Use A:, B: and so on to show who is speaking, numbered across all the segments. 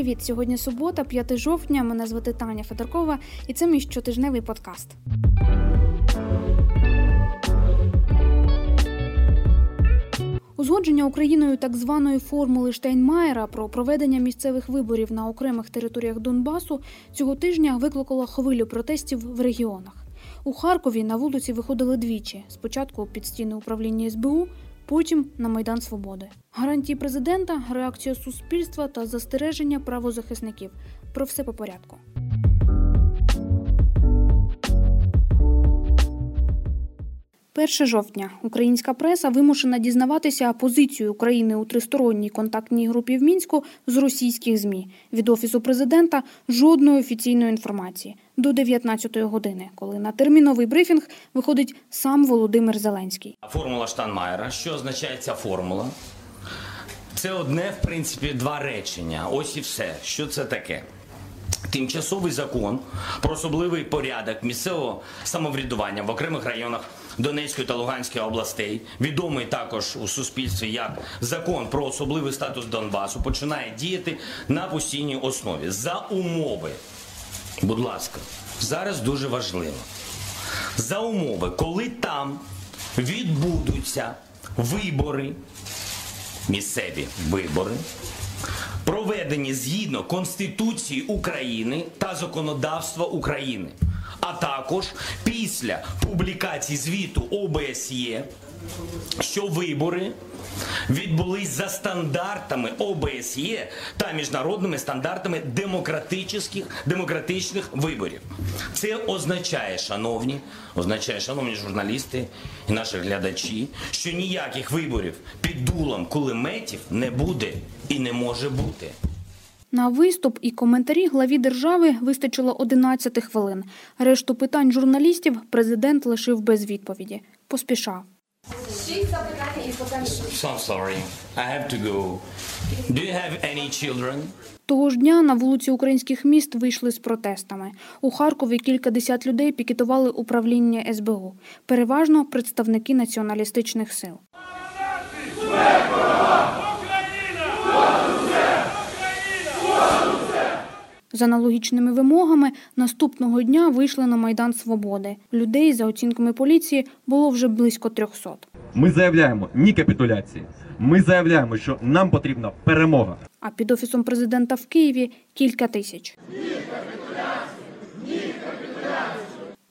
A: Привіт! Сьогодні субота, 5 жовтня. Мене звати Таня Федоркова, і це мій щотижневий подкаст. Узгодження Україною так званої формули Штейнмаєра про проведення місцевих виборів на окремих територіях Донбасу цього тижня викликало хвилю протестів в регіонах. У Харкові на вулиці виходили двічі: спочатку під стіни управління СБУ, потім на Майдан Свободи. Гарантії президента, реакція суспільства та застереження правозахисників. Про все по порядку. Перше жовтня українська преса вимушена дізнаватися позицію України у тристоронній контактній групі в мінську з російських змі від офісу президента жодної офіційної інформації до 19-ї години, коли на терміновий брифінг виходить сам Володимир Зеленський.
B: Формула Штанмаєра. Що означає ця формула? Це одне, в принципі, два речення. Ось і все. Що це таке? Тимчасовий закон про особливий порядок місцевого самоврядування в окремих районах Донецької та Луганської областей, відомий також у суспільстві як закон про особливий статус Донбасу, починає діяти на постійній основі за умови. Будь ласка, зараз дуже важливо. За умови, коли там відбудуться вибори, місцеві вибори, проведені згідно Конституції України та законодавства України, а також після публікації звіту ОБСЄ, що вибори відбулись за стандартами ОБСЄ та міжнародними стандартами демократичних, демократичних виборів. Це означає, шановні, означає, шановні журналісти і наші глядачі, що ніяких виборів під дулом кулеметів не буде і не може бути.
A: На виступ і коментарі главі держави вистачило 11 хвилин. Решту питань журналістів президент лишив без відповіді. Поспішав.
C: Шість запитань і потім?
A: Того ж дня на вулиці українських міст вийшли з протестами. У Харкові кількадесят людей пікетували управління СБУ, переважно представники націоналістичних сил. За аналогічними вимогами наступного дня вийшли на Майдан Свободи. Людей, за оцінками поліції, було вже близько 300.
D: Ми заявляємо ні капітуляції. Ми заявляємо, що нам потрібна перемога.
A: А під офісом президента в Києві кілька тисяч.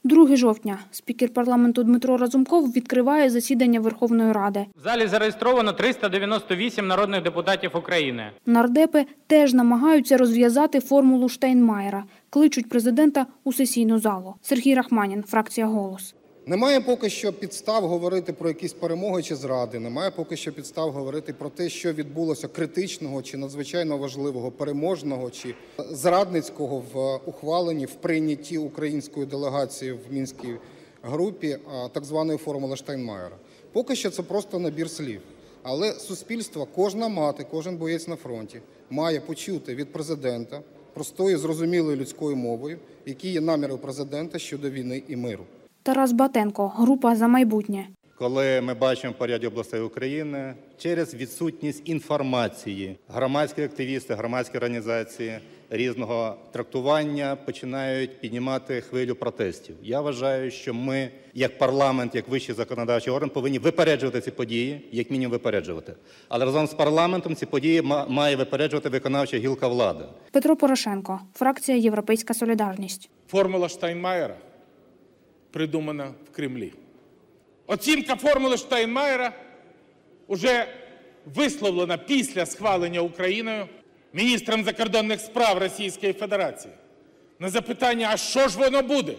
A: 2 жовтня спікер парламенту Дмитро Разумков відкриває засідання Верховної Ради.
E: В залі зареєстровано 398 народних депутатів України.
A: Нардепи теж намагаються розв'язати формулу Штайнмаєра. кличуть президента у сесійну залу. Сергій Рахманін, фракція Голос.
F: Немає поки що підстав говорити про якісь перемоги чи зради. Немає поки що підстав говорити про те, що відбулося критичного чи надзвичайно важливого, переможного чи зрадницького в ухваленні в прийнятті української делегації в мінській групі так званої формули Штайнмаєра. Поки що це просто набір слів. Але суспільство, кожна мати, кожен боєць на фронті має почути від президента простою зрозумілою людською мовою, які є наміри президента щодо війни і миру.
A: Тарас Батенко, група за майбутнє.
G: коли ми бачимо по ряді областей України через відсутність інформації, громадські активісти, громадські організації різного трактування починають піднімати хвилю протестів. Я вважаю, що ми, як парламент, як вищий законодавчий орган, повинні випереджувати ці події, як мінімум випереджувати. Але разом з парламентом ці події ма- має випереджувати виконавча гілка влади.
A: Петро Порошенко, фракція Європейська Солідарність.
H: Формула Штайнмаєра придумана в Кремлі. Оцінка формули Штайнмаєра уже висловлена після схвалення Україною міністром закордонних справ Російської Федерації. На запитання, а що ж воно буде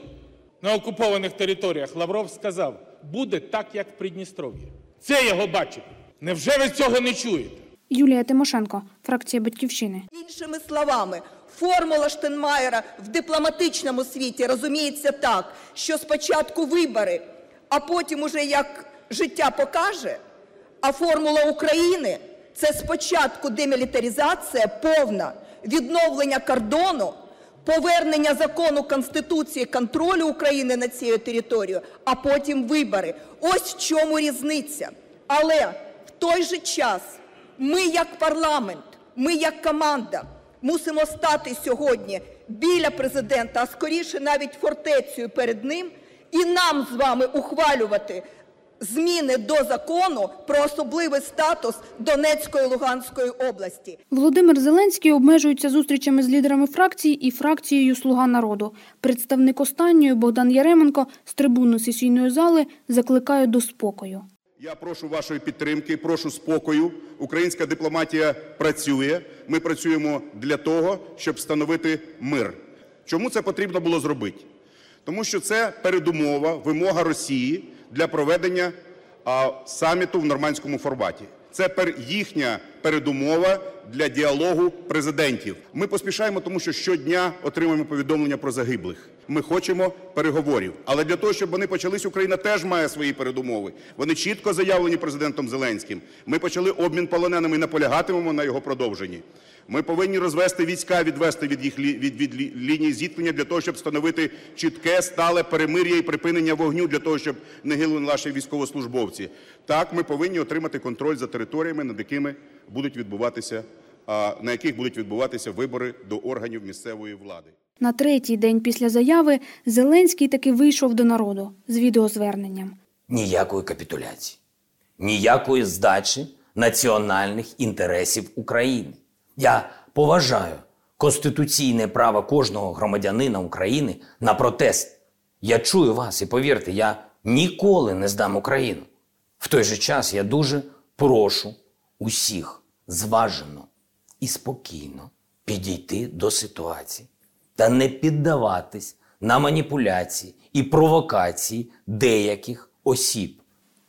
H: на окупованих територіях, Лавров сказав, буде так, як в Придністров'ї. Це його бачить. Невже ви цього не чуєте?
A: Юлія Тимошенко, фракція Батьківщини.
I: Іншими словами, формула Штенмаєра в дипломатичному світі розуміється так, що спочатку вибори, а потім уже як життя покаже. А формула України це спочатку демілітаризація повна, відновлення кордону, повернення закону Конституції контролю України над цією територією, а потім вибори. Ось в чому різниця. Але в той же час ми як парламент, ми як команда мусимо стати сьогодні біля президента, а скоріше навіть фортецею перед ним, і нам з вами ухвалювати зміни до закону про особливий статус Донецької і Луганської області.
A: Володимир Зеленський обмежується зустрічами з лідерами фракцій і фракцією Слуга народу. Представник останньої Богдан Яременко з трибуни сесійної зали закликає до спокою.
J: Я прошу вашої підтримки, прошу спокою. Українська дипломатія працює. Ми працюємо для того, щоб встановити мир. Чому це потрібно було зробити? Тому що це передумова, вимога Росії для проведення а, саміту в нормандському форматі. Це їхня передумова для діалогу президентів. Ми поспішаємо, тому що щодня отримуємо повідомлення про загиблих. Ми хочемо переговорів. Але для того, щоб вони почались, Україна теж має свої передумови. Вони чітко заявлені президентом Зеленським. Ми почали обмін полоненими і наполягатимемо на його продовженні. Ми повинні розвести війська, відвести від їх лі- від, від лінії зіткнення для того, щоб встановити чітке, стале перемир'я і припинення вогню для того, щоб не гинули наші військовослужбовці. Так, ми повинні отримати контроль за територіями, над якими будуть відбуватися, а, на яких будуть відбуватися вибори до органів місцевої влади.
A: На третій день після заяви Зеленський таки вийшов до народу з відеозверненням.
B: Ніякої капітуляції, ніякої здачі національних інтересів України. Я поважаю конституційне право кожного громадянина України на протест. Я чую вас і повірте, я ніколи не здам Україну. В той же час я дуже прошу усіх зважено і спокійно підійти до ситуації та не піддаватись на маніпуляції і провокації деяких осіб.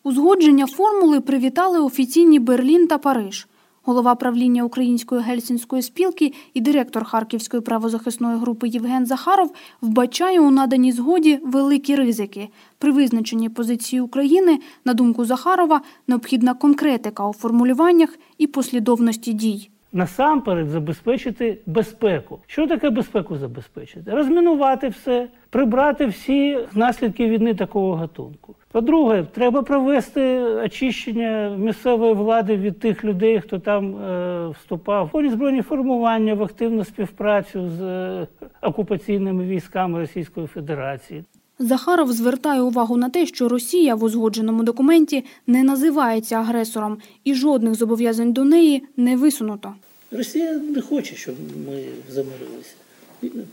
A: Узгодження формули привітали офіційні Берлін та Париж. Голова правління Української гельсінської спілки і директор Харківської правозахисної групи Євген Захаров вбачає у наданій згоді великі ризики. При визначенні позиції України, на думку Захарова, необхідна конкретика у формулюваннях і послідовності дій.
K: Насамперед забезпечити безпеку. Що таке безпеку забезпечити? Розмінувати все, прибрати всі наслідки війни такого гатунку. По-друге, треба провести очищення місцевої влади від тих людей, хто там е, вступав в збройні формування, в активну співпрацю з е, окупаційними військами Російської Федерації.
A: Захаров звертає увагу на те, що Росія в узгодженому документі не називається агресором і жодних зобов'язань до неї не висунуто.
K: Росія не хоче, щоб ми замирилися.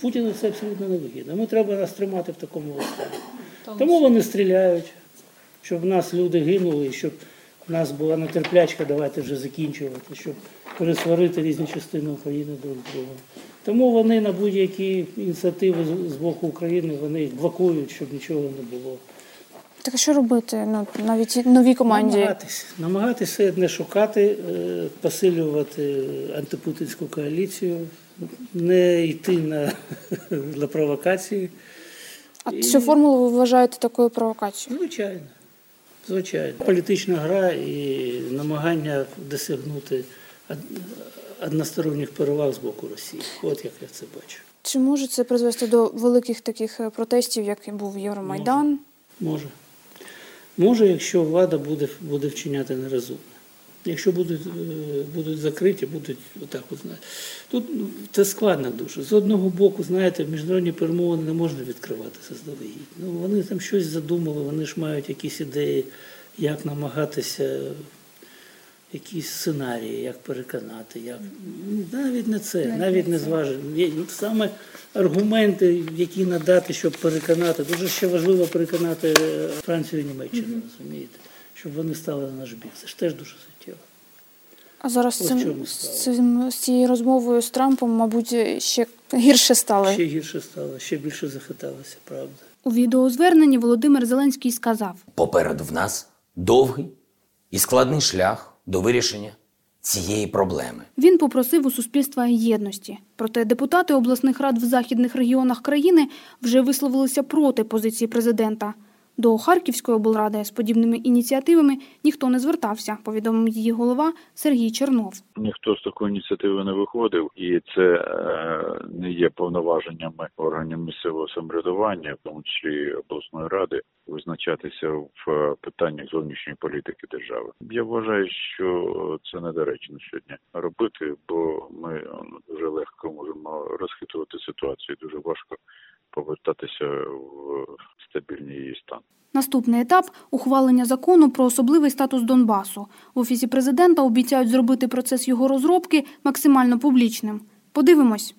K: Путіну це абсолютно не вигідно. Ми треба нас тримати в такому стані. Тому вони стріляють, щоб в нас люди гинули, щоб в нас була нетерплячка, давайте вже закінчувати, щоб пересварити різні частини України друг з другом. Тому вони на будь-які ініціативи з- боку України вони їх блокують, щоб нічого не було.
A: Так а що робити? Ну навіть новій
K: Намагатись, намагатися не шукати, е, посилювати антипутінську коаліцію, не йти на, на провокації.
A: А цю формулу ви вважаєте такою провокацією?
K: Звичайно. Звичайно. Політична гра і намагання досягнути односторонніх переваг з боку Росії. От як я це бачу.
A: Чи може це призвести до великих таких е, протестів, як і був Євромайдан?
K: Може. Може, якщо влада буде, буде вчиняти нерозумно. Якщо будуть, е, будуть закриті, будуть отак от знаєте. Тут ну, це складно дуже. З одного боку, знаєте, міжнародні перемовини не можна відкривати заздалегідь. Ну, вони там щось задумали, вони ж мають якісь ідеї, як намагатися, якісь сценарії, як переконати, як Ну, навіть не це, навіть не зважено. Саме аргументи, які надати, щоб переконати. Дуже ще важливо переконати е, Францію і Німеччину, розумієте, щоб вони стали на наш бік. Це ж теж дуже суттєво.
A: А зараз з
K: Ось
A: цим з, цим з цією розмовою з Трампом, мабуть, ще гірше стало.
K: Ще гірше стало, ще більше захиталося, правда.
A: У відеозверненні Володимир Зеленський сказав:
B: Попереду в нас довгий і складний шлях до вирішення цієї проблеми.
A: Він попросив у суспільства єдності. Проте депутати обласних рад в західних регіонах країни вже висловилися проти позиції президента. До Харківської облради з подібними ініціативами ніхто не звертався, повідомив її голова Сергій Чернов.
L: Ніхто з такої ініціативи не виходив, і це е, не є повноваженнями органів місцевого самоврядування, в тому числі обласної ради, визначатися в е, питаннях зовнішньої політики держави. Я вважаю, що це недоречно сьогодні робити, бо ми е, дуже легко можемо розхитувати ситуацію. Дуже важко повертатися в стабільний її стан.
A: Наступний етап ухвалення закону про особливий статус Донбасу. В офісі президента обіцяють зробити процес його розробки максимально публічним. Подивимось.